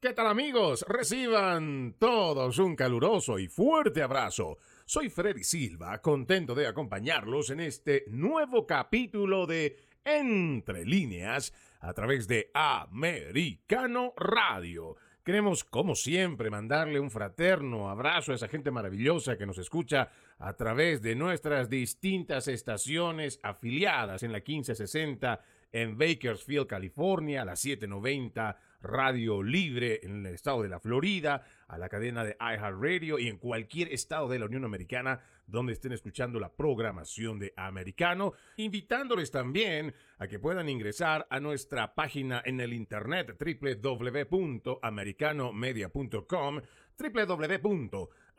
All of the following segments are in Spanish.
¿Qué tal amigos? Reciban todos un caluroso y fuerte abrazo. Soy Freddy Silva, contento de acompañarlos en este nuevo capítulo de Entre líneas a través de Americano Radio. Queremos, como siempre, mandarle un fraterno abrazo a esa gente maravillosa que nos escucha a través de nuestras distintas estaciones afiliadas en la 1560 en Bakersfield, California, la 790 Radio Libre en el estado de la Florida, a la cadena de iHeartRadio y en cualquier estado de la Unión Americana donde estén escuchando la programación de Americano, invitándoles también a que puedan ingresar a nuestra página en el internet www.americanomedia.com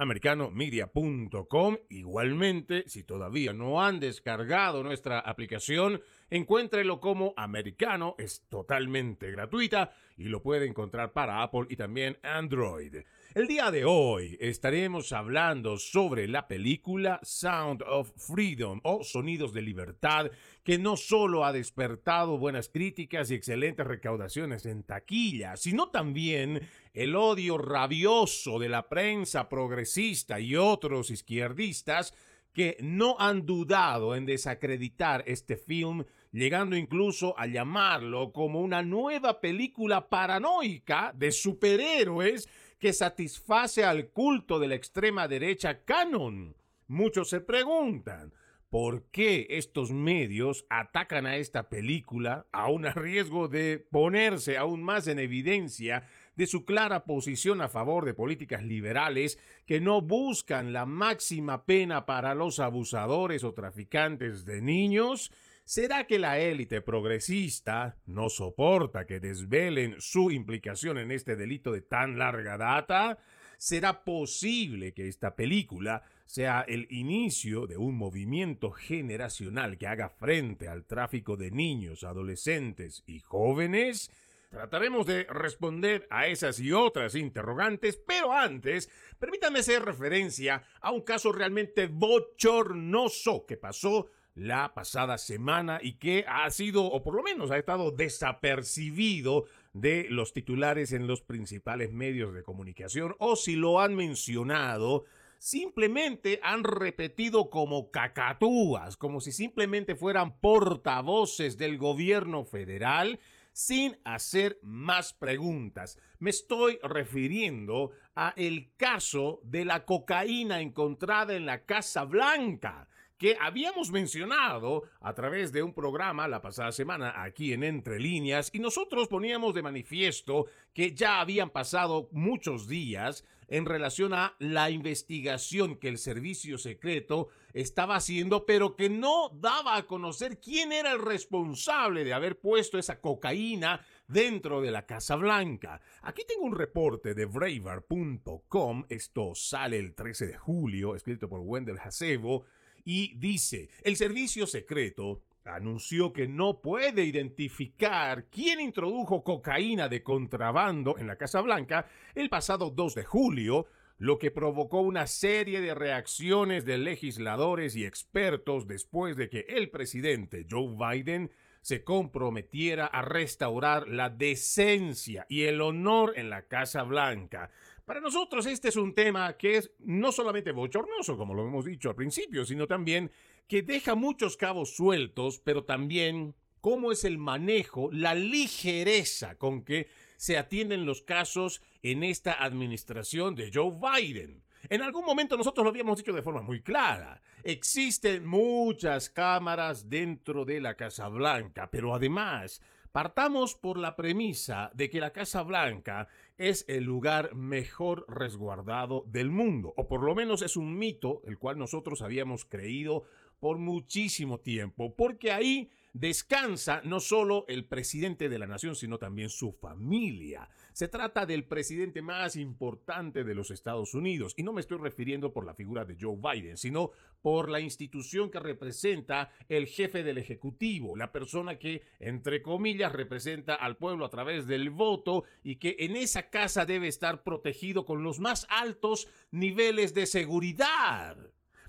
www.americanomedia.com. Igualmente, si todavía no han descargado nuestra aplicación, encuéntrelo como Americano, es totalmente gratuita y lo puede encontrar para Apple y también Android. El día de hoy estaremos hablando sobre la película Sound of Freedom o Sonidos de Libertad, que no solo ha despertado buenas críticas y excelentes recaudaciones en taquilla, sino también el odio rabioso de la prensa progresista y otros izquierdistas que no han dudado en desacreditar este film, llegando incluso a llamarlo como una nueva película paranoica de superhéroes que satisface al culto de la extrema derecha canon. Muchos se preguntan, ¿por qué estos medios atacan a esta película aún a riesgo de ponerse aún más en evidencia de su clara posición a favor de políticas liberales que no buscan la máxima pena para los abusadores o traficantes de niños? ¿Será que la élite progresista no soporta que desvelen su implicación en este delito de tan larga data? ¿Será posible que esta película sea el inicio de un movimiento generacional que haga frente al tráfico de niños, adolescentes y jóvenes? Trataremos de responder a esas y otras interrogantes, pero antes, permítanme hacer referencia a un caso realmente bochornoso que pasó la pasada semana y que ha sido, o por lo menos ha estado desapercibido de los titulares en los principales medios de comunicación, o si lo han mencionado, simplemente han repetido como cacatúas, como si simplemente fueran portavoces del gobierno federal sin hacer más preguntas. Me estoy refiriendo a el caso de la cocaína encontrada en la Casa Blanca que habíamos mencionado a través de un programa la pasada semana aquí en Entre Líneas y nosotros poníamos de manifiesto que ya habían pasado muchos días en relación a la investigación que el servicio secreto estaba haciendo, pero que no daba a conocer quién era el responsable de haber puesto esa cocaína dentro de la Casa Blanca. Aquí tengo un reporte de Braver.com, esto sale el 13 de julio, escrito por Wendell Hasebo, y dice, el servicio secreto anunció que no puede identificar quién introdujo cocaína de contrabando en la Casa Blanca el pasado 2 de julio, lo que provocó una serie de reacciones de legisladores y expertos después de que el presidente Joe Biden se comprometiera a restaurar la decencia y el honor en la Casa Blanca. Para nosotros este es un tema que es no solamente bochornoso, como lo hemos dicho al principio, sino también que deja muchos cabos sueltos, pero también cómo es el manejo, la ligereza con que se atienden los casos en esta administración de Joe Biden. En algún momento nosotros lo habíamos dicho de forma muy clara. Existen muchas cámaras dentro de la Casa Blanca, pero además partamos por la premisa de que la Casa Blanca es el lugar mejor resguardado del mundo, o por lo menos es un mito el cual nosotros habíamos creído por muchísimo tiempo, porque ahí descansa no solo el presidente de la nación, sino también su familia. Se trata del presidente más importante de los Estados Unidos, y no me estoy refiriendo por la figura de Joe Biden, sino por la institución que representa el jefe del Ejecutivo, la persona que, entre comillas, representa al pueblo a través del voto y que en esa casa debe estar protegido con los más altos niveles de seguridad.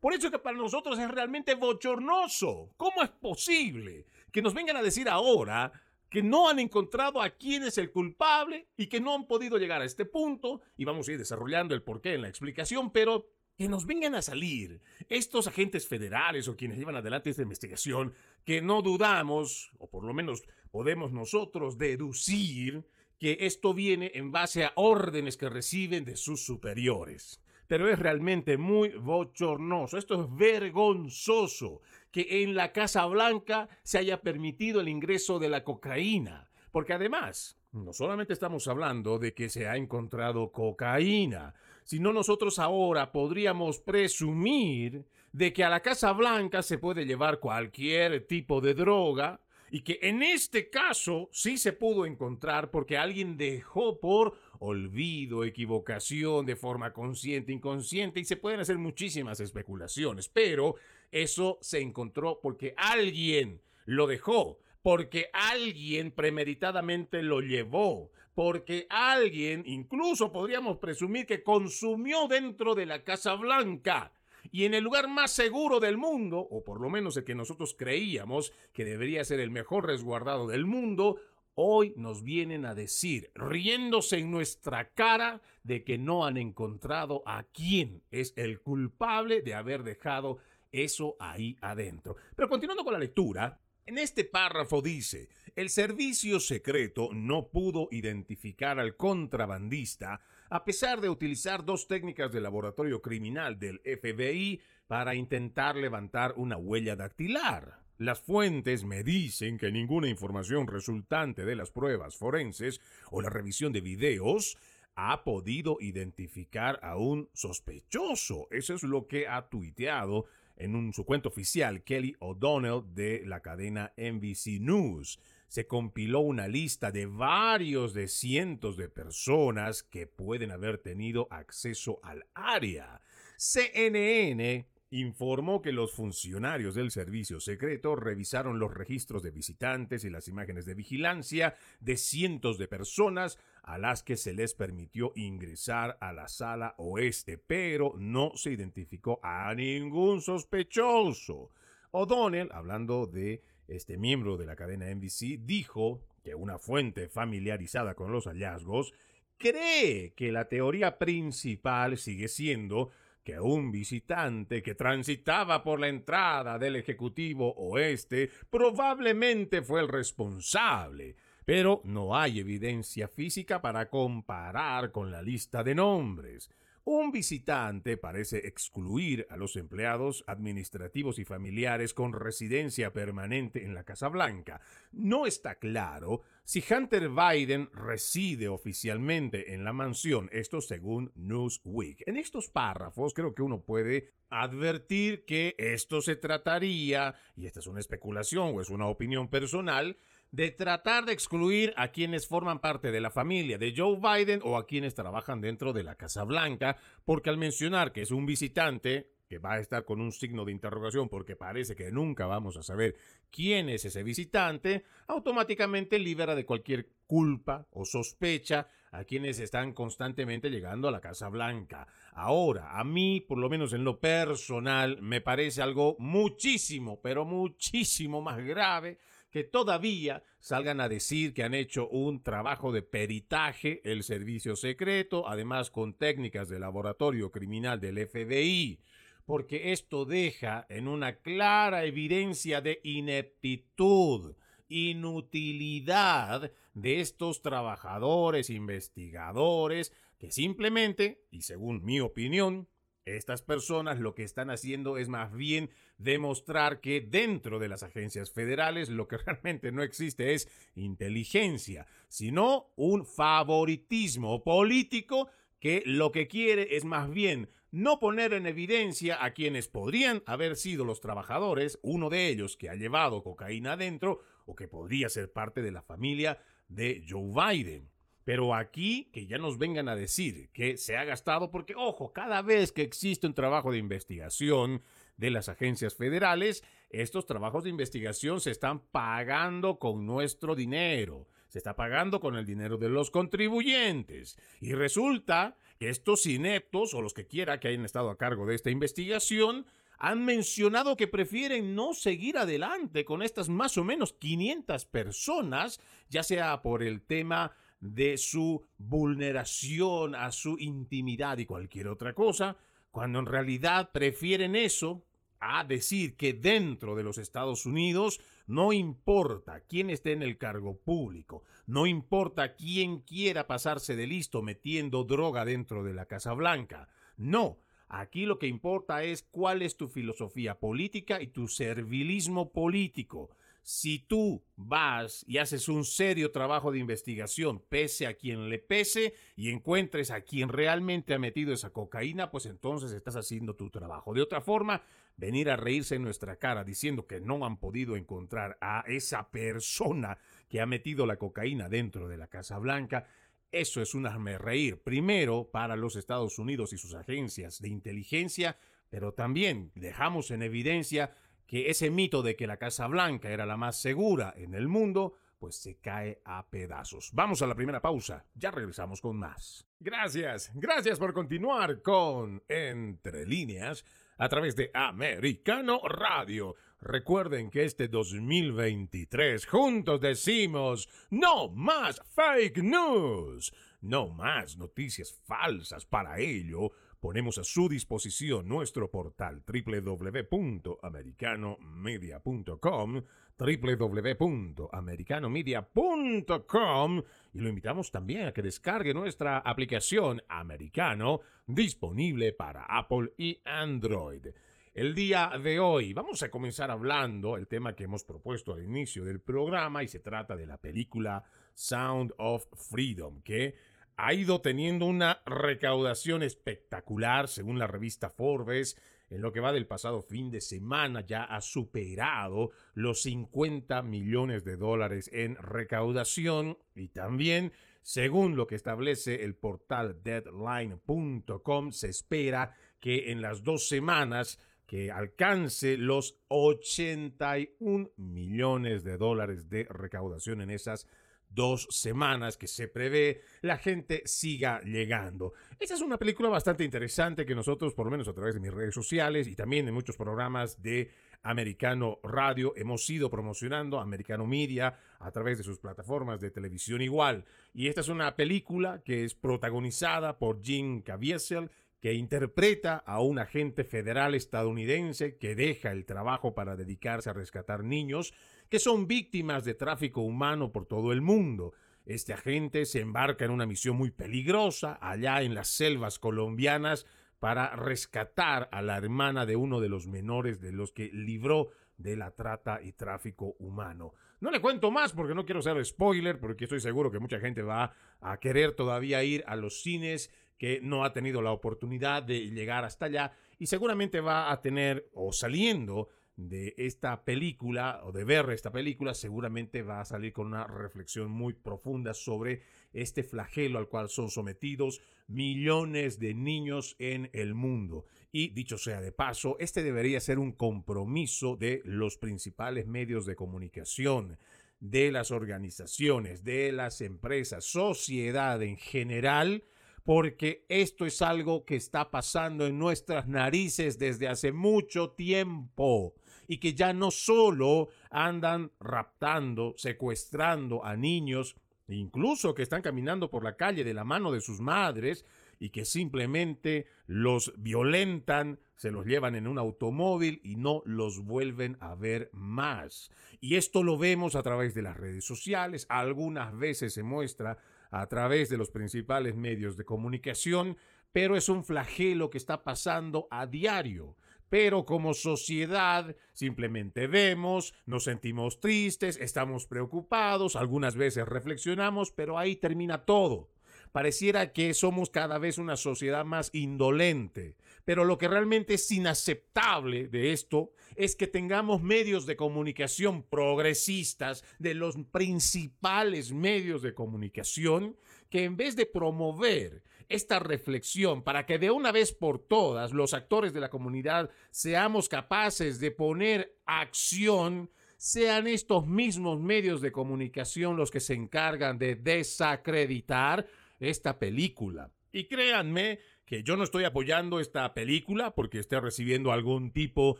Por eso que para nosotros es realmente bochornoso. ¿Cómo es posible que nos vengan a decir ahora que no han encontrado a quién es el culpable y que no han podido llegar a este punto, y vamos a ir desarrollando el porqué en la explicación, pero que nos vengan a salir estos agentes federales o quienes llevan adelante esta investigación, que no dudamos, o por lo menos podemos nosotros deducir, que esto viene en base a órdenes que reciben de sus superiores. Pero es realmente muy bochornoso, esto es vergonzoso que en la Casa Blanca se haya permitido el ingreso de la cocaína, porque además, no solamente estamos hablando de que se ha encontrado cocaína, sino nosotros ahora podríamos presumir de que a la Casa Blanca se puede llevar cualquier tipo de droga y que en este caso sí se pudo encontrar porque alguien dejó por olvido, equivocación, de forma consciente, inconsciente, y se pueden hacer muchísimas especulaciones, pero eso se encontró porque alguien lo dejó, porque alguien premeditadamente lo llevó, porque alguien, incluso podríamos presumir que consumió dentro de la Casa Blanca. Y en el lugar más seguro del mundo, o por lo menos el que nosotros creíamos que debería ser el mejor resguardado del mundo, hoy nos vienen a decir, riéndose en nuestra cara, de que no han encontrado a quién es el culpable de haber dejado eso ahí adentro. Pero continuando con la lectura, en este párrafo dice, el servicio secreto no pudo identificar al contrabandista a pesar de utilizar dos técnicas de laboratorio criminal del FBI para intentar levantar una huella dactilar. Las fuentes me dicen que ninguna información resultante de las pruebas forenses o la revisión de videos ha podido identificar a un sospechoso. Eso es lo que ha tuiteado en un, su cuenta oficial Kelly O'Donnell de la cadena NBC News se compiló una lista de varios de cientos de personas que pueden haber tenido acceso al área. CNN informó que los funcionarios del servicio secreto revisaron los registros de visitantes y las imágenes de vigilancia de cientos de personas a las que se les permitió ingresar a la sala oeste, pero no se identificó a ningún sospechoso. O'Donnell, hablando de este miembro de la cadena NBC dijo que una fuente familiarizada con los hallazgos cree que la teoría principal sigue siendo que un visitante que transitaba por la entrada del Ejecutivo Oeste probablemente fue el responsable, pero no hay evidencia física para comparar con la lista de nombres. Un visitante parece excluir a los empleados administrativos y familiares con residencia permanente en la Casa Blanca. No está claro si Hunter Biden reside oficialmente en la mansión, esto según Newsweek. En estos párrafos creo que uno puede advertir que esto se trataría, y esta es una especulación o es una opinión personal, de tratar de excluir a quienes forman parte de la familia de Joe Biden o a quienes trabajan dentro de la Casa Blanca, porque al mencionar que es un visitante que va a estar con un signo de interrogación porque parece que nunca vamos a saber quién es ese visitante, automáticamente libera de cualquier culpa o sospecha a quienes están constantemente llegando a la Casa Blanca. Ahora, a mí, por lo menos en lo personal, me parece algo muchísimo, pero muchísimo más grave que todavía salgan a decir que han hecho un trabajo de peritaje el servicio secreto, además con técnicas de laboratorio criminal del FBI, porque esto deja en una clara evidencia de ineptitud, inutilidad de estos trabajadores, investigadores, que simplemente, y según mi opinión, estas personas lo que están haciendo es más bien demostrar que dentro de las agencias federales lo que realmente no existe es inteligencia, sino un favoritismo político que lo que quiere es más bien no poner en evidencia a quienes podrían haber sido los trabajadores, uno de ellos que ha llevado cocaína adentro o que podría ser parte de la familia de Joe Biden. Pero aquí que ya nos vengan a decir que se ha gastado, porque ojo, cada vez que existe un trabajo de investigación de las agencias federales, estos trabajos de investigación se están pagando con nuestro dinero, se está pagando con el dinero de los contribuyentes. Y resulta que estos ineptos o los que quiera que hayan estado a cargo de esta investigación han mencionado que prefieren no seguir adelante con estas más o menos 500 personas, ya sea por el tema de su vulneración a su intimidad y cualquier otra cosa, cuando en realidad prefieren eso a decir que dentro de los Estados Unidos no importa quién esté en el cargo público, no importa quién quiera pasarse de listo metiendo droga dentro de la Casa Blanca. No, aquí lo que importa es cuál es tu filosofía política y tu servilismo político. Si tú vas y haces un serio trabajo de investigación, pese a quien le pese, y encuentres a quien realmente ha metido esa cocaína, pues entonces estás haciendo tu trabajo. De otra forma, venir a reírse en nuestra cara diciendo que no han podido encontrar a esa persona que ha metido la cocaína dentro de la Casa Blanca, eso es un hazme reír. Primero, para los Estados Unidos y sus agencias de inteligencia, pero también dejamos en evidencia que ese mito de que la Casa Blanca era la más segura en el mundo, pues se cae a pedazos. Vamos a la primera pausa, ya regresamos con más. Gracias, gracias por continuar con Entre líneas a través de Americano Radio. Recuerden que este 2023 juntos decimos no más fake news, no más noticias falsas. Para ello, ponemos a su disposición nuestro portal www.americanomedia.com www.americanomedia.com y lo invitamos también a que descargue nuestra aplicación Americano disponible para Apple y Android. El día de hoy vamos a comenzar hablando el tema que hemos propuesto al inicio del programa y se trata de la película Sound of Freedom que ha ido teniendo una recaudación espectacular según la revista Forbes. En lo que va del pasado fin de semana ya ha superado los 50 millones de dólares en recaudación y también, según lo que establece el portal deadline.com, se espera que en las dos semanas que alcance los 81 millones de dólares de recaudación en esas dos semanas que se prevé la gente siga llegando. Esta es una película bastante interesante que nosotros, por lo menos a través de mis redes sociales y también en muchos programas de Americano Radio, hemos ido promocionando Americano Media a través de sus plataformas de televisión igual. Y esta es una película que es protagonizada por Jim Caviezel que interpreta a un agente federal estadounidense que deja el trabajo para dedicarse a rescatar niños que son víctimas de tráfico humano por todo el mundo. Este agente se embarca en una misión muy peligrosa allá en las selvas colombianas para rescatar a la hermana de uno de los menores de los que libró de la trata y tráfico humano. No le cuento más porque no quiero ser spoiler, porque estoy seguro que mucha gente va a querer todavía ir a los cines que no ha tenido la oportunidad de llegar hasta allá y seguramente va a tener o saliendo de esta película o de ver esta película seguramente va a salir con una reflexión muy profunda sobre este flagelo al cual son sometidos millones de niños en el mundo. Y dicho sea de paso, este debería ser un compromiso de los principales medios de comunicación, de las organizaciones, de las empresas, sociedad en general, porque esto es algo que está pasando en nuestras narices desde hace mucho tiempo y que ya no solo andan raptando, secuestrando a niños, incluso que están caminando por la calle de la mano de sus madres y que simplemente los violentan, se los llevan en un automóvil y no los vuelven a ver más. Y esto lo vemos a través de las redes sociales, algunas veces se muestra a través de los principales medios de comunicación, pero es un flagelo que está pasando a diario. Pero como sociedad simplemente vemos, nos sentimos tristes, estamos preocupados, algunas veces reflexionamos, pero ahí termina todo. Pareciera que somos cada vez una sociedad más indolente, pero lo que realmente es inaceptable de esto es que tengamos medios de comunicación progresistas, de los principales medios de comunicación, que en vez de promover esta reflexión para que de una vez por todas los actores de la comunidad seamos capaces de poner acción, sean estos mismos medios de comunicación los que se encargan de desacreditar esta película Y créanme que yo no estoy apoyando esta película porque esté recibiendo algún tipo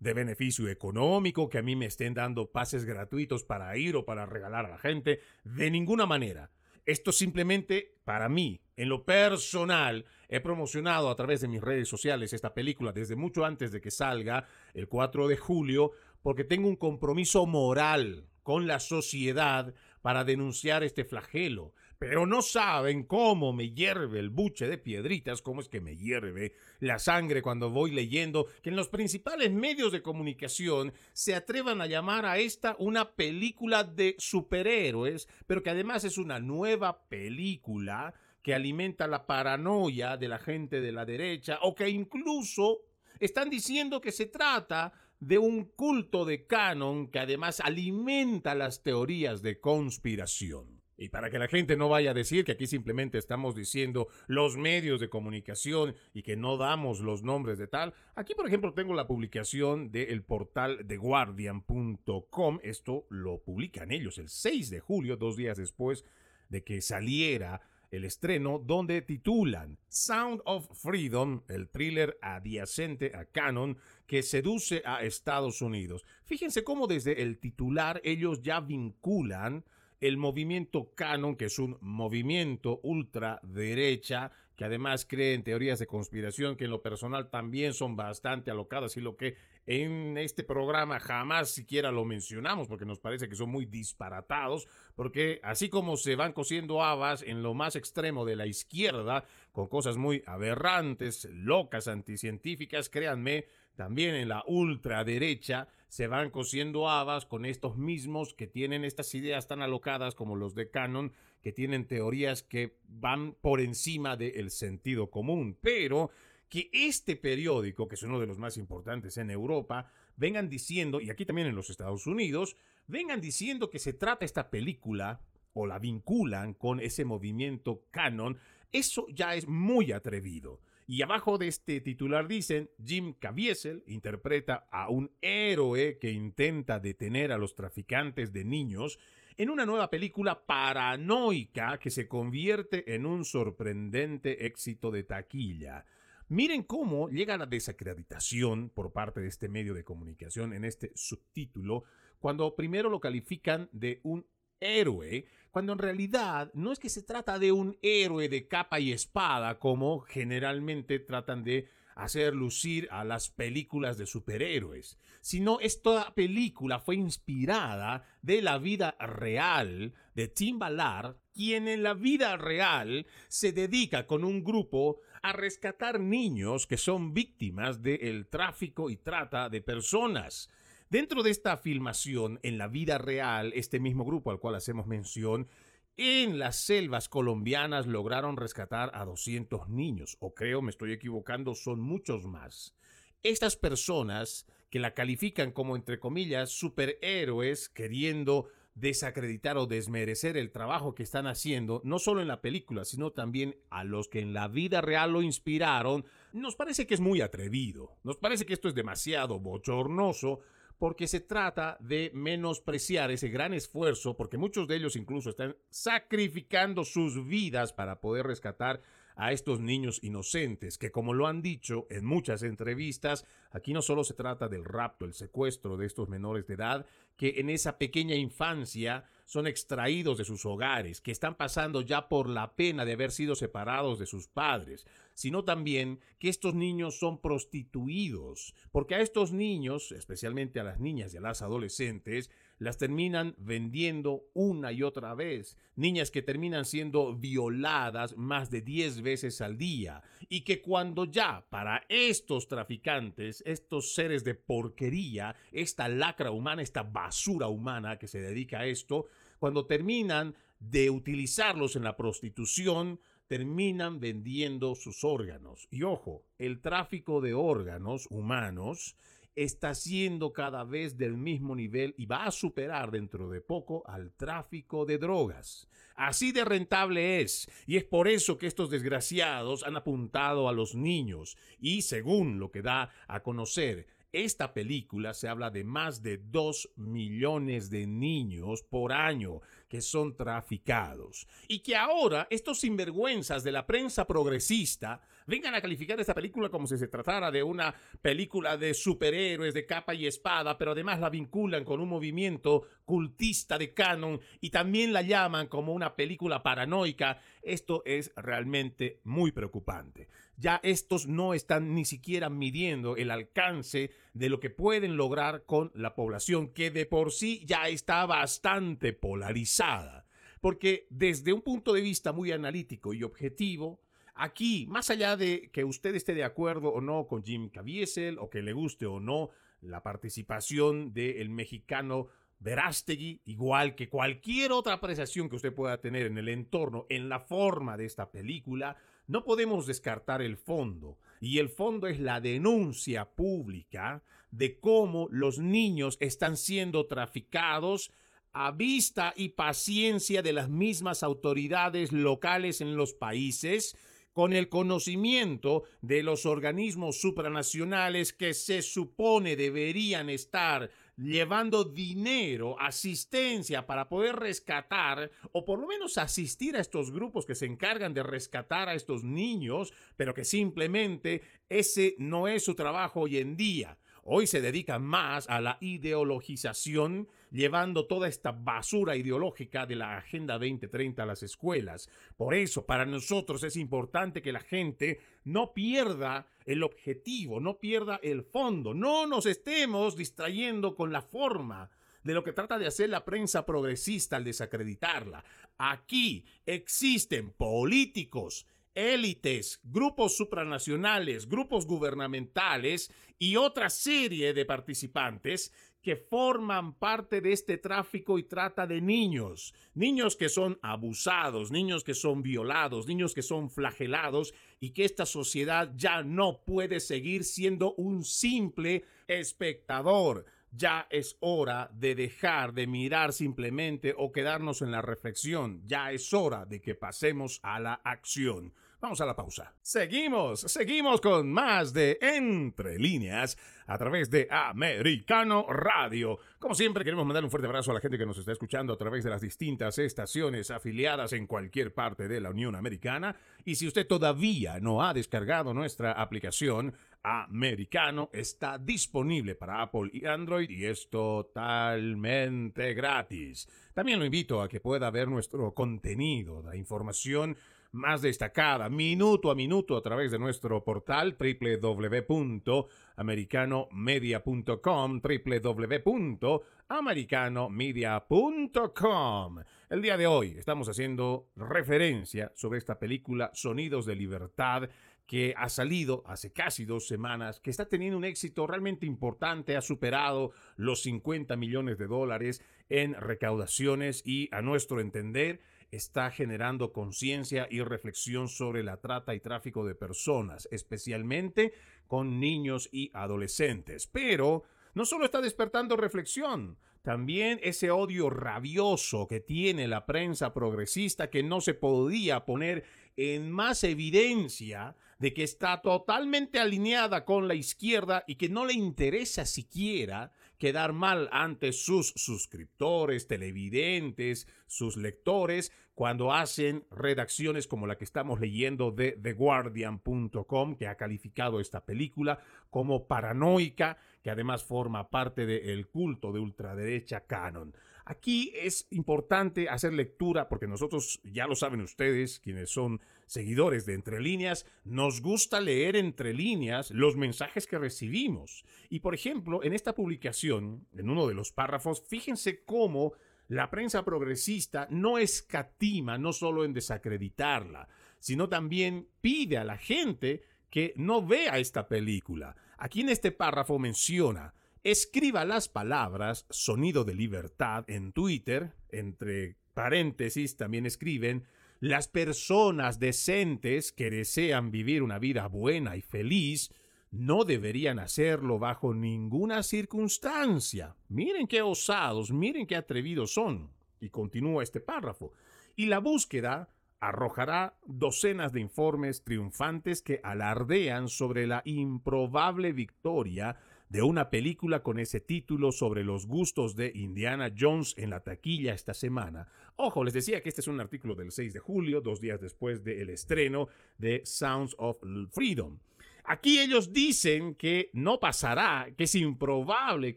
de beneficio económico, que a mí me estén dando pases gratuitos para ir o para regalar a la gente, de ninguna manera. Esto simplemente, para mí, en lo personal, he promocionado a través de mis redes sociales esta película desde mucho antes de que salga, el 4 de julio, porque tengo un compromiso moral con la sociedad para denunciar este flagelo. Pero no saben cómo me hierve el buche de piedritas, cómo es que me hierve la sangre cuando voy leyendo que en los principales medios de comunicación se atrevan a llamar a esta una película de superhéroes, pero que además es una nueva película que alimenta la paranoia de la gente de la derecha o que incluso están diciendo que se trata de un culto de canon que además alimenta las teorías de conspiración. Y para que la gente no vaya a decir que aquí simplemente estamos diciendo los medios de comunicación y que no damos los nombres de tal, aquí por ejemplo tengo la publicación del portal TheGuardian.com. Esto lo publican ellos el 6 de julio, dos días después de que saliera el estreno, donde titulan Sound of Freedom, el thriller adyacente a Canon que seduce a Estados Unidos. Fíjense cómo desde el titular ellos ya vinculan el movimiento Canon, que es un movimiento ultraderecha, que además cree en teorías de conspiración que en lo personal también son bastante alocadas y lo que en este programa jamás siquiera lo mencionamos porque nos parece que son muy disparatados, porque así como se van cosiendo habas en lo más extremo de la izquierda, con cosas muy aberrantes, locas, anticientíficas, créanme, también en la ultraderecha se van cosiendo habas con estos mismos que tienen estas ideas tan alocadas como los de Canon, que tienen teorías que van por encima del sentido común. Pero que este periódico, que es uno de los más importantes en Europa, vengan diciendo, y aquí también en los Estados Unidos, vengan diciendo que se trata esta película o la vinculan con ese movimiento canon, eso ya es muy atrevido. Y abajo de este titular dicen, Jim Caviezel interpreta a un héroe que intenta detener a los traficantes de niños en una nueva película paranoica que se convierte en un sorprendente éxito de taquilla. Miren cómo llega la desacreditación por parte de este medio de comunicación en este subtítulo, cuando primero lo califican de un héroe, cuando en realidad no es que se trata de un héroe de capa y espada, como generalmente tratan de hacer lucir a las películas de superhéroes, sino esta película fue inspirada de la vida real de Tim Ballard, quien en la vida real se dedica con un grupo a rescatar niños que son víctimas del tráfico y trata de personas. Dentro de esta filmación, en la vida real, este mismo grupo al cual hacemos mención, en las selvas colombianas lograron rescatar a 200 niños, o creo, me estoy equivocando, son muchos más. Estas personas que la califican como, entre comillas, superhéroes, queriendo desacreditar o desmerecer el trabajo que están haciendo, no solo en la película, sino también a los que en la vida real lo inspiraron, nos parece que es muy atrevido, nos parece que esto es demasiado bochornoso porque se trata de menospreciar ese gran esfuerzo, porque muchos de ellos incluso están sacrificando sus vidas para poder rescatar a estos niños inocentes, que como lo han dicho en muchas entrevistas, aquí no solo se trata del rapto, el secuestro de estos menores de edad, que en esa pequeña infancia son extraídos de sus hogares, que están pasando ya por la pena de haber sido separados de sus padres, sino también que estos niños son prostituidos, porque a estos niños, especialmente a las niñas y a las adolescentes, las terminan vendiendo una y otra vez. Niñas que terminan siendo violadas más de 10 veces al día. Y que cuando ya para estos traficantes, estos seres de porquería, esta lacra humana, esta basura humana que se dedica a esto, cuando terminan de utilizarlos en la prostitución, terminan vendiendo sus órganos. Y ojo, el tráfico de órganos humanos está siendo cada vez del mismo nivel y va a superar dentro de poco al tráfico de drogas. Así de rentable es, y es por eso que estos desgraciados han apuntado a los niños, y según lo que da a conocer esta película se habla de más de 2 millones de niños por año que son traficados. Y que ahora estos sinvergüenzas de la prensa progresista vengan a calificar esta película como si se tratara de una película de superhéroes de capa y espada, pero además la vinculan con un movimiento cultista de canon y también la llaman como una película paranoica, esto es realmente muy preocupante. Ya estos no están ni siquiera midiendo el alcance de lo que pueden lograr con la población, que de por sí ya está bastante polarizada. Porque desde un punto de vista muy analítico y objetivo, Aquí, más allá de que usted esté de acuerdo o no con Jim Caviezel o que le guste o no la participación del mexicano Verástegui, igual que cualquier otra apreciación que usted pueda tener en el entorno, en la forma de esta película, no podemos descartar el fondo. Y el fondo es la denuncia pública de cómo los niños están siendo traficados a vista y paciencia de las mismas autoridades locales en los países con el conocimiento de los organismos supranacionales que se supone deberían estar llevando dinero, asistencia para poder rescatar o por lo menos asistir a estos grupos que se encargan de rescatar a estos niños, pero que simplemente ese no es su trabajo hoy en día. Hoy se dedica más a la ideologización, llevando toda esta basura ideológica de la Agenda 2030 a las escuelas. Por eso, para nosotros es importante que la gente no pierda el objetivo, no pierda el fondo, no nos estemos distrayendo con la forma de lo que trata de hacer la prensa progresista al desacreditarla. Aquí existen políticos élites, grupos supranacionales, grupos gubernamentales y otra serie de participantes que forman parte de este tráfico y trata de niños, niños que son abusados, niños que son violados, niños que son flagelados y que esta sociedad ya no puede seguir siendo un simple espectador. Ya es hora de dejar de mirar simplemente o quedarnos en la reflexión. Ya es hora de que pasemos a la acción. Vamos a la pausa. Seguimos, seguimos con más de Entre líneas a través de Americano Radio. Como siempre, queremos mandar un fuerte abrazo a la gente que nos está escuchando a través de las distintas estaciones afiliadas en cualquier parte de la Unión Americana. Y si usted todavía no ha descargado nuestra aplicación, Americano está disponible para Apple y Android y es totalmente gratis. También lo invito a que pueda ver nuestro contenido, la información más destacada, minuto a minuto, a través de nuestro portal www.americanomedia.com, www.americanomedia.com. El día de hoy estamos haciendo referencia sobre esta película Sonidos de Libertad que ha salido hace casi dos semanas, que está teniendo un éxito realmente importante, ha superado los 50 millones de dólares en recaudaciones y a nuestro entender, está generando conciencia y reflexión sobre la trata y tráfico de personas, especialmente con niños y adolescentes. Pero no solo está despertando reflexión, también ese odio rabioso que tiene la prensa progresista que no se podía poner en más evidencia de que está totalmente alineada con la izquierda y que no le interesa siquiera quedar mal ante sus suscriptores, televidentes, sus lectores, cuando hacen redacciones como la que estamos leyendo de TheGuardian.com, que ha calificado esta película como paranoica, que además forma parte del culto de ultraderecha canon. Aquí es importante hacer lectura porque nosotros, ya lo saben ustedes, quienes son seguidores de Entre líneas, nos gusta leer entre líneas los mensajes que recibimos. Y por ejemplo, en esta publicación, en uno de los párrafos, fíjense cómo la prensa progresista no escatima no solo en desacreditarla, sino también pide a la gente que no vea esta película. Aquí en este párrafo menciona Escriba las palabras sonido de libertad en Twitter, entre paréntesis también escriben, las personas decentes que desean vivir una vida buena y feliz no deberían hacerlo bajo ninguna circunstancia. Miren qué osados, miren qué atrevidos son. Y continúa este párrafo. Y la búsqueda arrojará docenas de informes triunfantes que alardean sobre la improbable victoria de una película con ese título sobre los gustos de Indiana Jones en la taquilla esta semana. Ojo, les decía que este es un artículo del 6 de julio, dos días después del estreno de Sounds of Freedom. Aquí ellos dicen que no pasará, que es improbable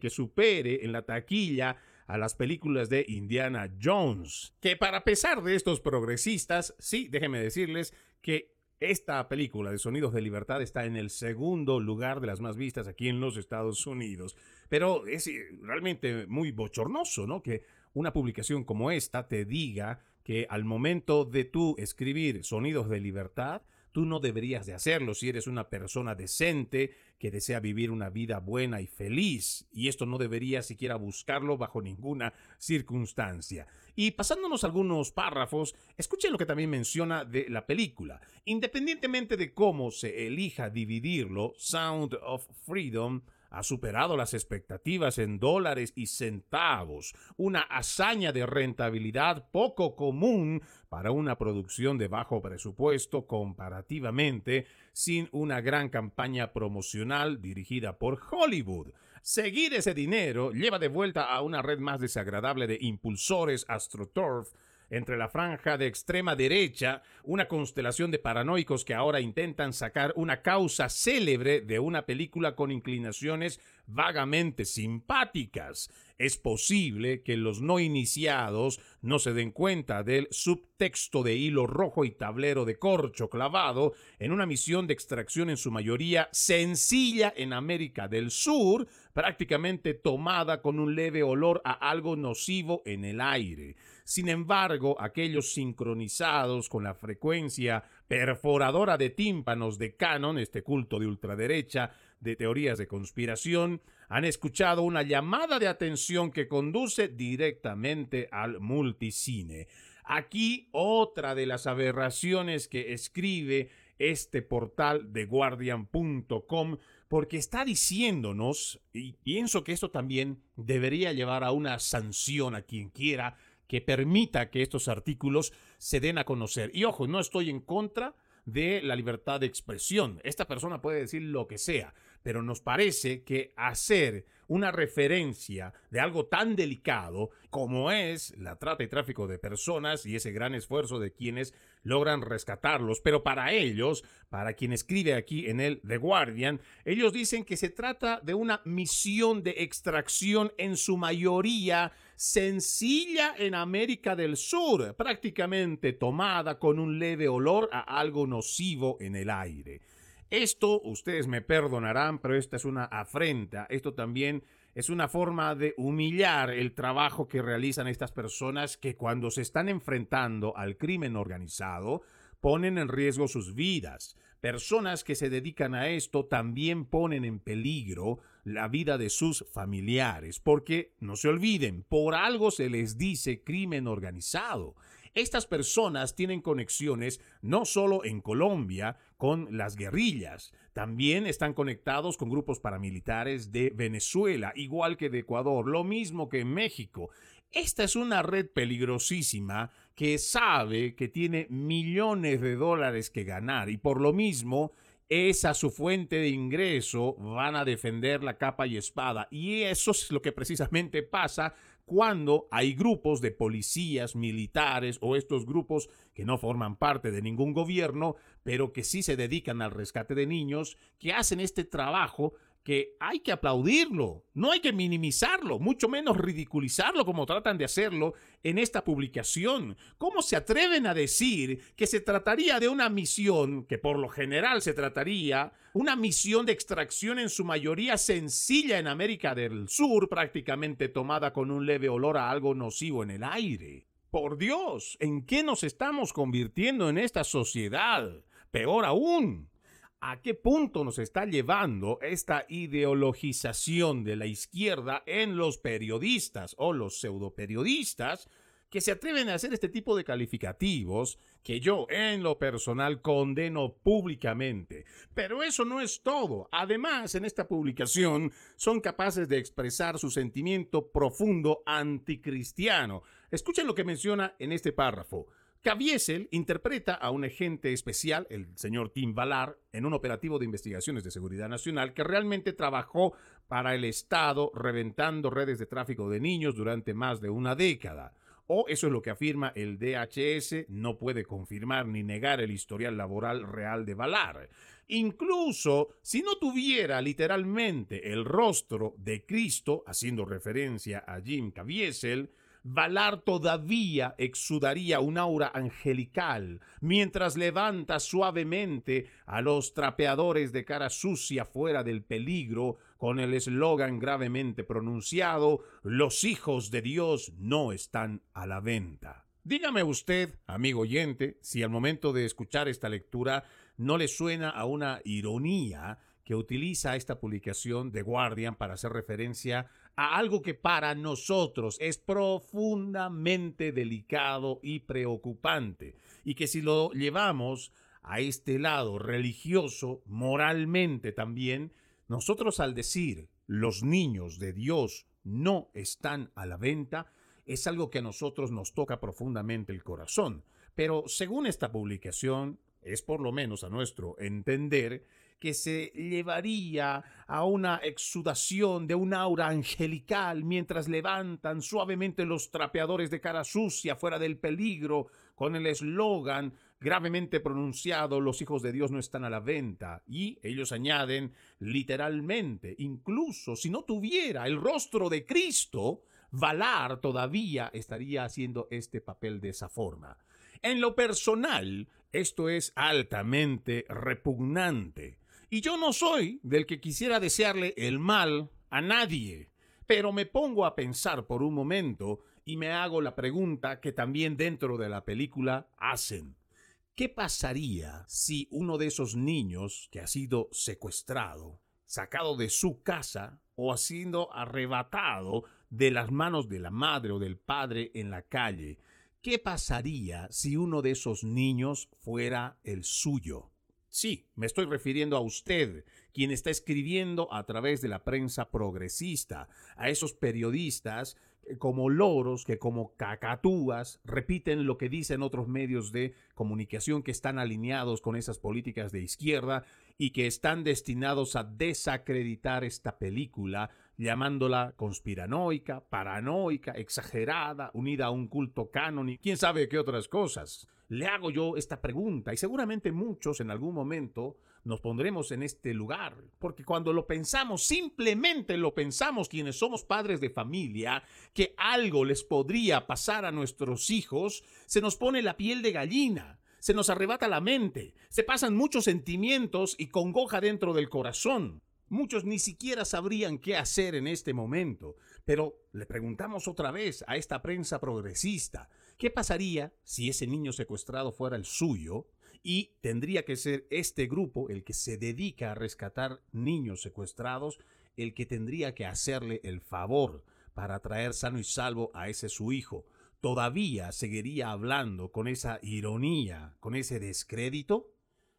que supere en la taquilla a las películas de Indiana Jones. Que para pesar de estos progresistas, sí, déjenme decirles que esta película de Sonidos de Libertad está en el segundo lugar de las más vistas aquí en los Estados Unidos. Pero es eh, realmente muy bochornoso, ¿no? Que una publicación como esta te diga que al momento de tú escribir Sonidos de Libertad, Tú no deberías de hacerlo si eres una persona decente que desea vivir una vida buena y feliz. Y esto no deberías siquiera buscarlo bajo ninguna circunstancia. Y pasándonos algunos párrafos, escuchen lo que también menciona de la película. Independientemente de cómo se elija dividirlo, Sound of Freedom ha superado las expectativas en dólares y centavos, una hazaña de rentabilidad poco común para una producción de bajo presupuesto comparativamente sin una gran campaña promocional dirigida por Hollywood. Seguir ese dinero lleva de vuelta a una red más desagradable de impulsores AstroTurf entre la franja de extrema derecha, una constelación de paranoicos que ahora intentan sacar una causa célebre de una película con inclinaciones vagamente simpáticas. Es posible que los no iniciados no se den cuenta del subtexto de hilo rojo y tablero de corcho clavado en una misión de extracción en su mayoría sencilla en América del Sur, prácticamente tomada con un leve olor a algo nocivo en el aire. Sin embargo, aquellos sincronizados con la frecuencia perforadora de tímpanos de Canon, este culto de ultraderecha, de teorías de conspiración, han escuchado una llamada de atención que conduce directamente al multicine. Aquí otra de las aberraciones que escribe este portal de guardian.com porque está diciéndonos, y pienso que esto también debería llevar a una sanción a quien quiera que permita que estos artículos se den a conocer. Y ojo, no estoy en contra de la libertad de expresión. Esta persona puede decir lo que sea, pero nos parece que hacer una referencia de algo tan delicado como es la trata y tráfico de personas y ese gran esfuerzo de quienes logran rescatarlos. Pero para ellos, para quien escribe aquí en el The Guardian, ellos dicen que se trata de una misión de extracción en su mayoría sencilla en América del Sur, prácticamente tomada con un leve olor a algo nocivo en el aire. Esto, ustedes me perdonarán, pero esta es una afrenta. Esto también es una forma de humillar el trabajo que realizan estas personas que cuando se están enfrentando al crimen organizado ponen en riesgo sus vidas. Personas que se dedican a esto también ponen en peligro la vida de sus familiares, porque no se olviden, por algo se les dice crimen organizado. Estas personas tienen conexiones no solo en Colombia con las guerrillas, también están conectados con grupos paramilitares de Venezuela, igual que de Ecuador, lo mismo que en México. Esta es una red peligrosísima que sabe que tiene millones de dólares que ganar y por lo mismo esa su fuente de ingreso van a defender la capa y espada. Y eso es lo que precisamente pasa cuando hay grupos de policías, militares o estos grupos que no forman parte de ningún gobierno, pero que sí se dedican al rescate de niños, que hacen este trabajo que hay que aplaudirlo, no hay que minimizarlo, mucho menos ridiculizarlo como tratan de hacerlo en esta publicación. ¿Cómo se atreven a decir que se trataría de una misión, que por lo general se trataría, una misión de extracción en su mayoría sencilla en América del Sur, prácticamente tomada con un leve olor a algo nocivo en el aire? Por Dios, ¿en qué nos estamos convirtiendo en esta sociedad? Peor aún, a qué punto nos está llevando esta ideologización de la izquierda en los periodistas o los pseudoperiodistas que se atreven a hacer este tipo de calificativos que yo en lo personal condeno públicamente. Pero eso no es todo. Además, en esta publicación son capaces de expresar su sentimiento profundo anticristiano. Escuchen lo que menciona en este párrafo. Caviezel interpreta a un agente especial, el señor Tim Valar, en un operativo de investigaciones de seguridad nacional que realmente trabajó para el Estado reventando redes de tráfico de niños durante más de una década. O eso es lo que afirma el DHS, no puede confirmar ni negar el historial laboral real de Valar. Incluso si no tuviera literalmente el rostro de Cristo, haciendo referencia a Jim Caviezel, Valar todavía exudaría un aura angelical mientras levanta suavemente a los trapeadores de cara sucia fuera del peligro con el eslogan gravemente pronunciado, los hijos de Dios no están a la venta. Dígame usted, amigo oyente, si al momento de escuchar esta lectura no le suena a una ironía que utiliza esta publicación de Guardian para hacer referencia a algo que para nosotros es profundamente delicado y preocupante, y que si lo llevamos a este lado religioso, moralmente también, nosotros al decir los niños de Dios no están a la venta, es algo que a nosotros nos toca profundamente el corazón. Pero según esta publicación, es por lo menos a nuestro entender, que se llevaría a una exudación de un aura angelical mientras levantan suavemente los trapeadores de cara sucia fuera del peligro con el eslogan gravemente pronunciado los hijos de Dios no están a la venta y ellos añaden literalmente incluso si no tuviera el rostro de Cristo Valar todavía estaría haciendo este papel de esa forma. En lo personal, esto es altamente repugnante. Y yo no soy del que quisiera desearle el mal a nadie, pero me pongo a pensar por un momento y me hago la pregunta que también dentro de la película hacen. ¿Qué pasaría si uno de esos niños que ha sido secuestrado, sacado de su casa o ha sido arrebatado de las manos de la madre o del padre en la calle, ¿qué pasaría si uno de esos niños fuera el suyo? Sí, me estoy refiriendo a usted, quien está escribiendo a través de la prensa progresista, a esos periodistas como loros que como cacatúas repiten lo que dicen otros medios de comunicación que están alineados con esas políticas de izquierda y que están destinados a desacreditar esta película llamándola conspiranoica, paranoica, exagerada, unida a un culto canon y quién sabe qué otras cosas. Le hago yo esta pregunta y seguramente muchos en algún momento nos pondremos en este lugar, porque cuando lo pensamos, simplemente lo pensamos quienes somos padres de familia, que algo les podría pasar a nuestros hijos, se nos pone la piel de gallina, se nos arrebata la mente, se pasan muchos sentimientos y congoja dentro del corazón. Muchos ni siquiera sabrían qué hacer en este momento, pero le preguntamos otra vez a esta prensa progresista, ¿Qué pasaría si ese niño secuestrado fuera el suyo y tendría que ser este grupo, el que se dedica a rescatar niños secuestrados, el que tendría que hacerle el favor para traer sano y salvo a ese su hijo? ¿Todavía seguiría hablando con esa ironía, con ese descrédito?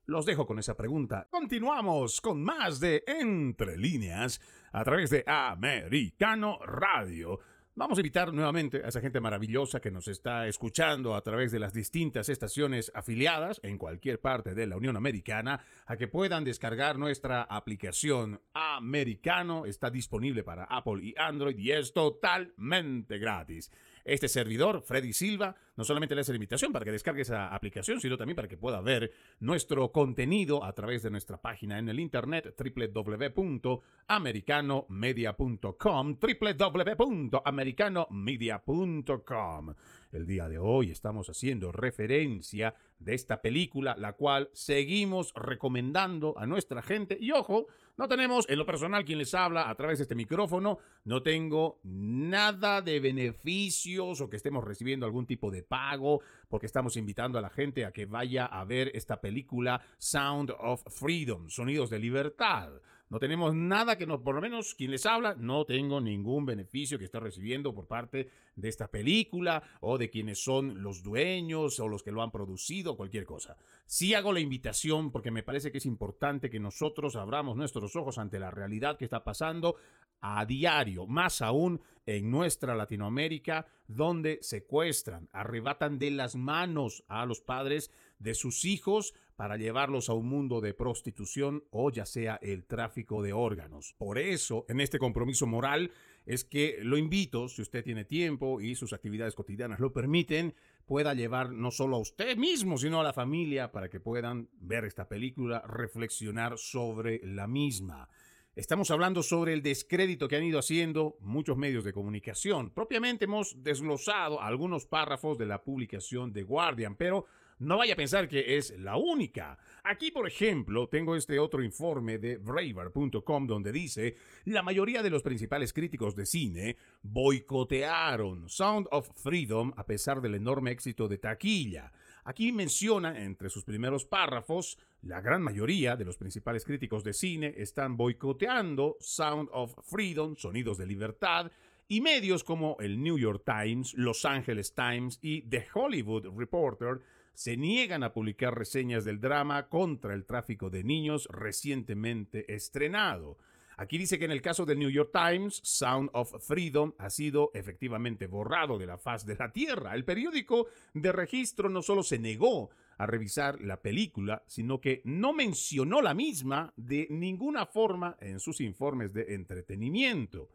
Los dejo con esa pregunta. Continuamos con más de Entre líneas a través de Americano Radio. Vamos a invitar nuevamente a esa gente maravillosa que nos está escuchando a través de las distintas estaciones afiliadas en cualquier parte de la Unión Americana a que puedan descargar nuestra aplicación Americano. Está disponible para Apple y Android y es totalmente gratis. Este servidor, Freddy Silva, no solamente le hace la invitación para que descargue esa aplicación, sino también para que pueda ver nuestro contenido a través de nuestra página en el internet www.americanomedia.com www.americanomedia.com el día de hoy estamos haciendo referencia de esta película, la cual seguimos recomendando a nuestra gente. Y ojo, no tenemos, en lo personal, quien les habla a través de este micrófono, no tengo nada de beneficios o que estemos recibiendo algún tipo de pago, porque estamos invitando a la gente a que vaya a ver esta película Sound of Freedom, Sonidos de Libertad No tenemos nada que nos, por lo menos quien les habla, no tengo ningún beneficio que está recibiendo por parte de esta película o de quienes son los dueños o los que lo han producido, cualquier cosa. Sí hago la invitación porque me parece que es importante que nosotros abramos nuestros ojos ante la realidad que está pasando a diario, más aún en nuestra Latinoamérica, donde secuestran, arrebatan de las manos a los padres de sus hijos para llevarlos a un mundo de prostitución o ya sea el tráfico de órganos. Por eso, en este compromiso moral, es que lo invito, si usted tiene tiempo y sus actividades cotidianas lo permiten, pueda llevar no solo a usted mismo, sino a la familia para que puedan ver esta película, reflexionar sobre la misma. Estamos hablando sobre el descrédito que han ido haciendo muchos medios de comunicación. Propiamente hemos desglosado algunos párrafos de la publicación de Guardian, pero no vaya a pensar que es la única. Aquí, por ejemplo, tengo este otro informe de Braver.com donde dice, la mayoría de los principales críticos de cine boicotearon Sound of Freedom a pesar del enorme éxito de taquilla. Aquí menciona entre sus primeros párrafos, la gran mayoría de los principales críticos de cine están boicoteando Sound of Freedom, Sonidos de Libertad, y medios como el New York Times, Los Angeles Times y The Hollywood Reporter se niegan a publicar reseñas del drama contra el tráfico de niños recientemente estrenado. Aquí dice que en el caso del New York Times, Sound of Freedom ha sido efectivamente borrado de la faz de la Tierra. El periódico de registro no solo se negó a revisar la película, sino que no mencionó la misma de ninguna forma en sus informes de entretenimiento.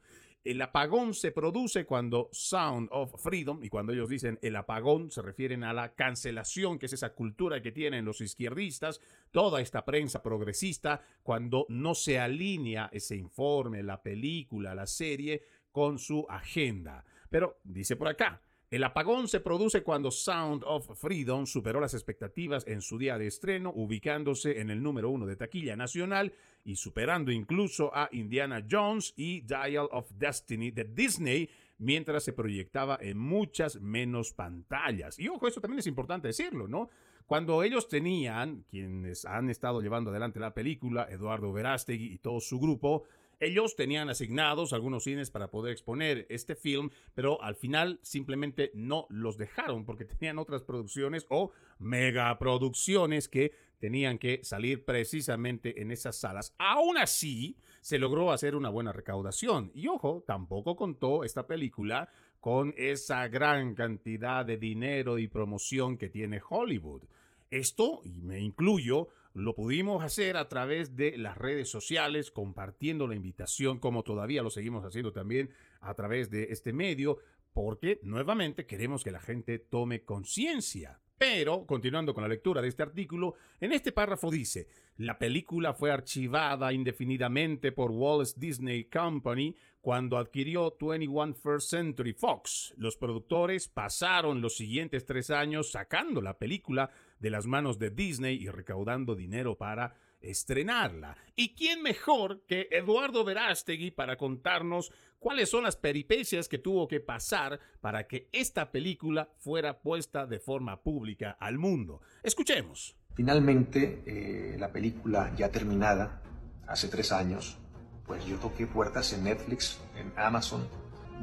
El apagón se produce cuando Sound of Freedom, y cuando ellos dicen el apagón, se refieren a la cancelación, que es esa cultura que tienen los izquierdistas, toda esta prensa progresista, cuando no se alinea ese informe, la película, la serie, con su agenda. Pero dice por acá, el apagón se produce cuando Sound of Freedom superó las expectativas en su día de estreno, ubicándose en el número uno de taquilla nacional y superando incluso a Indiana Jones y Dial of Destiny de Disney, mientras se proyectaba en muchas menos pantallas. Y ojo, eso también es importante decirlo, ¿no? Cuando ellos tenían, quienes han estado llevando adelante la película, Eduardo Verástegui y todo su grupo, ellos tenían asignados algunos cines para poder exponer este film, pero al final simplemente no los dejaron porque tenían otras producciones o megaproducciones que tenían que salir precisamente en esas salas. Aún así, se logró hacer una buena recaudación. Y ojo, tampoco contó esta película con esa gran cantidad de dinero y promoción que tiene Hollywood. Esto, y me incluyo, lo pudimos hacer a través de las redes sociales, compartiendo la invitación, como todavía lo seguimos haciendo también a través de este medio, porque nuevamente queremos que la gente tome conciencia. Pero, continuando con la lectura de este artículo, en este párrafo dice, la película fue archivada indefinidamente por Walt Disney Company cuando adquirió 21 First Century Fox. Los productores pasaron los siguientes tres años sacando la película de las manos de Disney y recaudando dinero para estrenarla. ¿Y quién mejor que Eduardo Verástegui para contarnos cuáles son las peripecias que tuvo que pasar para que esta película fuera puesta de forma pública al mundo? Escuchemos. Finalmente, eh, la película ya terminada, hace tres años, pues yo toqué puertas en Netflix, en Amazon,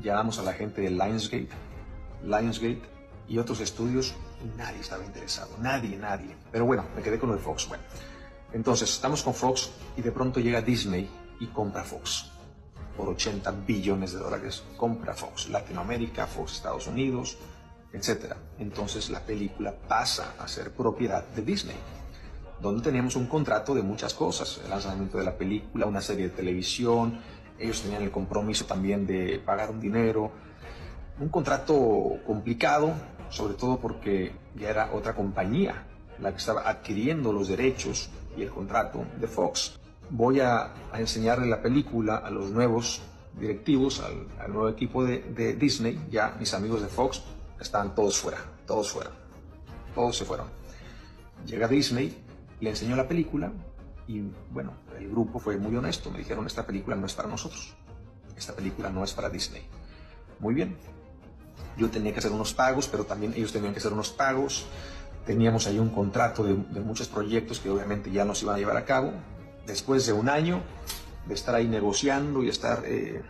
llamamos a la gente de Lionsgate, Lionsgate y otros estudios nadie estaba interesado, nadie, nadie. Pero bueno, me quedé con lo de Fox. Bueno, entonces estamos con Fox y de pronto llega Disney y compra Fox por 80 billones de dólares. Compra Fox Latinoamérica, Fox Estados Unidos, etc. Entonces la película pasa a ser propiedad de Disney, donde teníamos un contrato de muchas cosas, el lanzamiento de la película, una serie de televisión, ellos tenían el compromiso también de pagar un dinero, un contrato complicado, sobre todo porque ya era otra compañía la que estaba adquiriendo los derechos y el contrato de Fox. Voy a, enseñarle la película a los nuevos directivos, al, nuevo equipo de, Disney, ya mis amigos de Fox estaban todos fuera, todos fuera, todos se fueron. Llega Disney, le enseñó la película y bueno, el grupo fue muy honesto, me dijeron esta película no es para nosotros, esta película no es para Disney. Muy bien, yo tenía que hacer unos pagos, pero también ellos tenían que hacer unos pagos. Teníamos ahí un contrato de, muchos proyectos que obviamente ya no se iban a llevar a cabo. Después de un año, de estar ahí negociando y estar eh,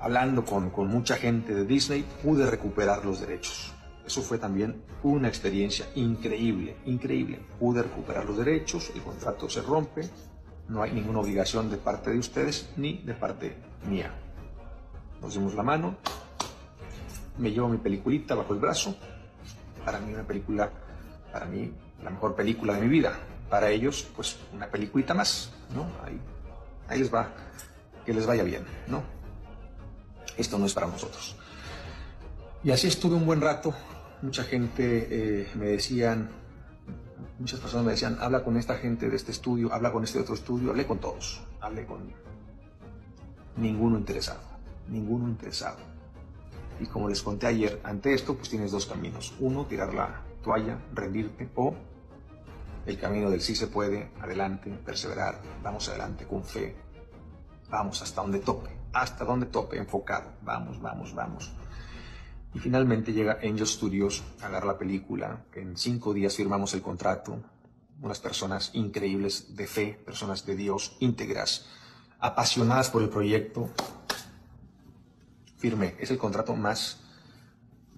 hablando con, con mucha gente de Disney, pude recuperar los derechos. Eso fue también una experiencia increíble, increíble. Pude recuperar los derechos, el contrato se rompe, no hay ninguna obligación de parte de ustedes ni de parte mía. Nos dimos la mano, me llevo mi peliculita bajo el brazo. Para mí una película, para mí la mejor película de mi vida. Para ellos, pues una peliculita más, ¿no? Ahí, les va, que les vaya bien, ¿no? Esto no es para nosotros. Y así estuve un buen rato. Mucha gente eh, me decían, muchas personas me decían, habla con esta gente de este estudio, habla con este otro estudio, hablé con todos, hablé con ninguno interesado, ninguno interesado. Y como les conté ayer, ante esto, pues tienes dos caminos. Uno, tirar la toalla, rendirte, o el camino del sí se puede, adelante, perseverar, vamos adelante con fe, vamos hasta donde tope, hasta donde tope, enfocado, vamos, vamos, vamos. Y finalmente llega Angel Studios a dar la película. En cinco días firmamos el contrato. Unas personas increíbles de fe, personas de Dios, íntegras, apasionadas por el proyecto. Firmé. Es el contrato más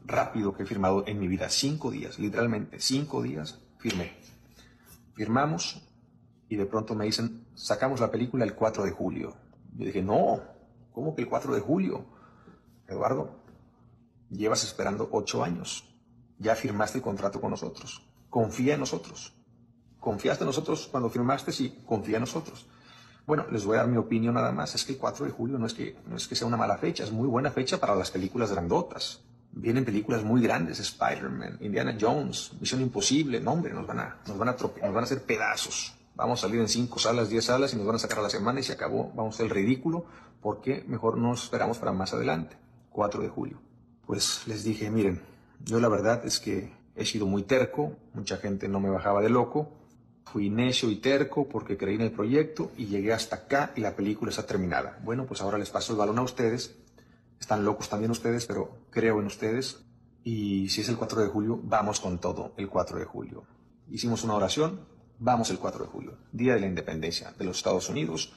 rápido que he firmado en mi vida. Cinco días, literalmente, cinco días firmé. Firmamos y de pronto me dicen, sacamos la película el 4 de julio. Yo dije, no, ¿cómo que el 4 de julio? Eduardo, Llevas esperando ocho años. Ya firmaste el contrato con nosotros. Confía en nosotros. Confiaste en nosotros cuando firmaste, sí, confía en nosotros. Bueno, les voy a dar mi opinión nada más. Es que el 4 de julio no es que, no es que sea una mala fecha, es muy buena fecha para las películas grandotas. Vienen películas muy grandes, Spider-Man, Indiana Jones, Misión Imposible. No, hombre, nos van a, nos van a, nos van a hacer pedazos. Vamos a salir en cinco salas, diez salas y nos van a sacar a la semana y se acabó. Vamos a hacer el ridículo porque mejor nos esperamos para más adelante. 4 de julio pues les dije, miren, yo la verdad es que he sido muy terco, mucha gente no me bajaba de loco, fui necio y terco porque creí en el proyecto y llegué hasta acá y la película está terminada. Bueno, pues ahora les paso el balón a ustedes, están locos también ustedes, pero creo en ustedes y si es el 4 de julio, vamos con todo el 4 de julio. Hicimos una oración, vamos el 4 de julio, Día de la Independencia de los Estados Unidos,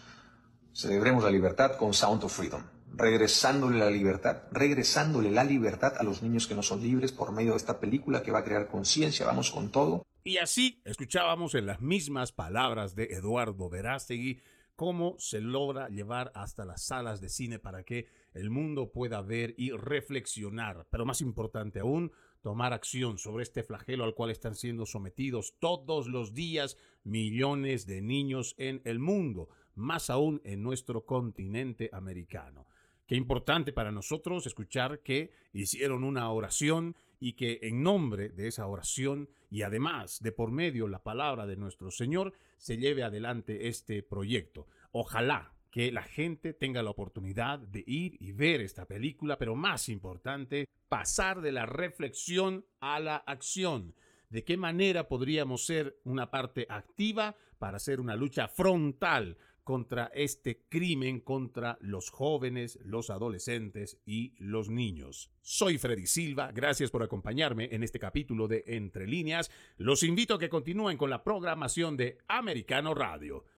celebremos la libertad con Sound of Freedom regresándole la libertad, regresándole la libertad a los niños que no son libres por medio de esta película que va a crear conciencia, vamos con todo. Y así escuchábamos en las mismas palabras de Eduardo Verástegui cómo se logra llevar hasta las salas de cine para que el mundo pueda ver y reflexionar, pero más importante aún, tomar acción sobre este flagelo al cual están siendo sometidos todos los días millones de niños en el mundo, más aún en nuestro continente americano. Qué importante para nosotros escuchar que hicieron una oración y que en nombre de esa oración y además de por medio la palabra de nuestro Señor se lleve adelante este proyecto. Ojalá que la gente tenga la oportunidad de ir y ver esta película, pero más importante, pasar de la reflexión a la acción. ¿De qué manera podríamos ser una parte activa para hacer una lucha frontal contra este crimen contra los jóvenes, los adolescentes y los niños. Soy Freddy Silva, gracias por acompañarme en este capítulo de Entre líneas. Los invito a que continúen con la programación de Americano Radio.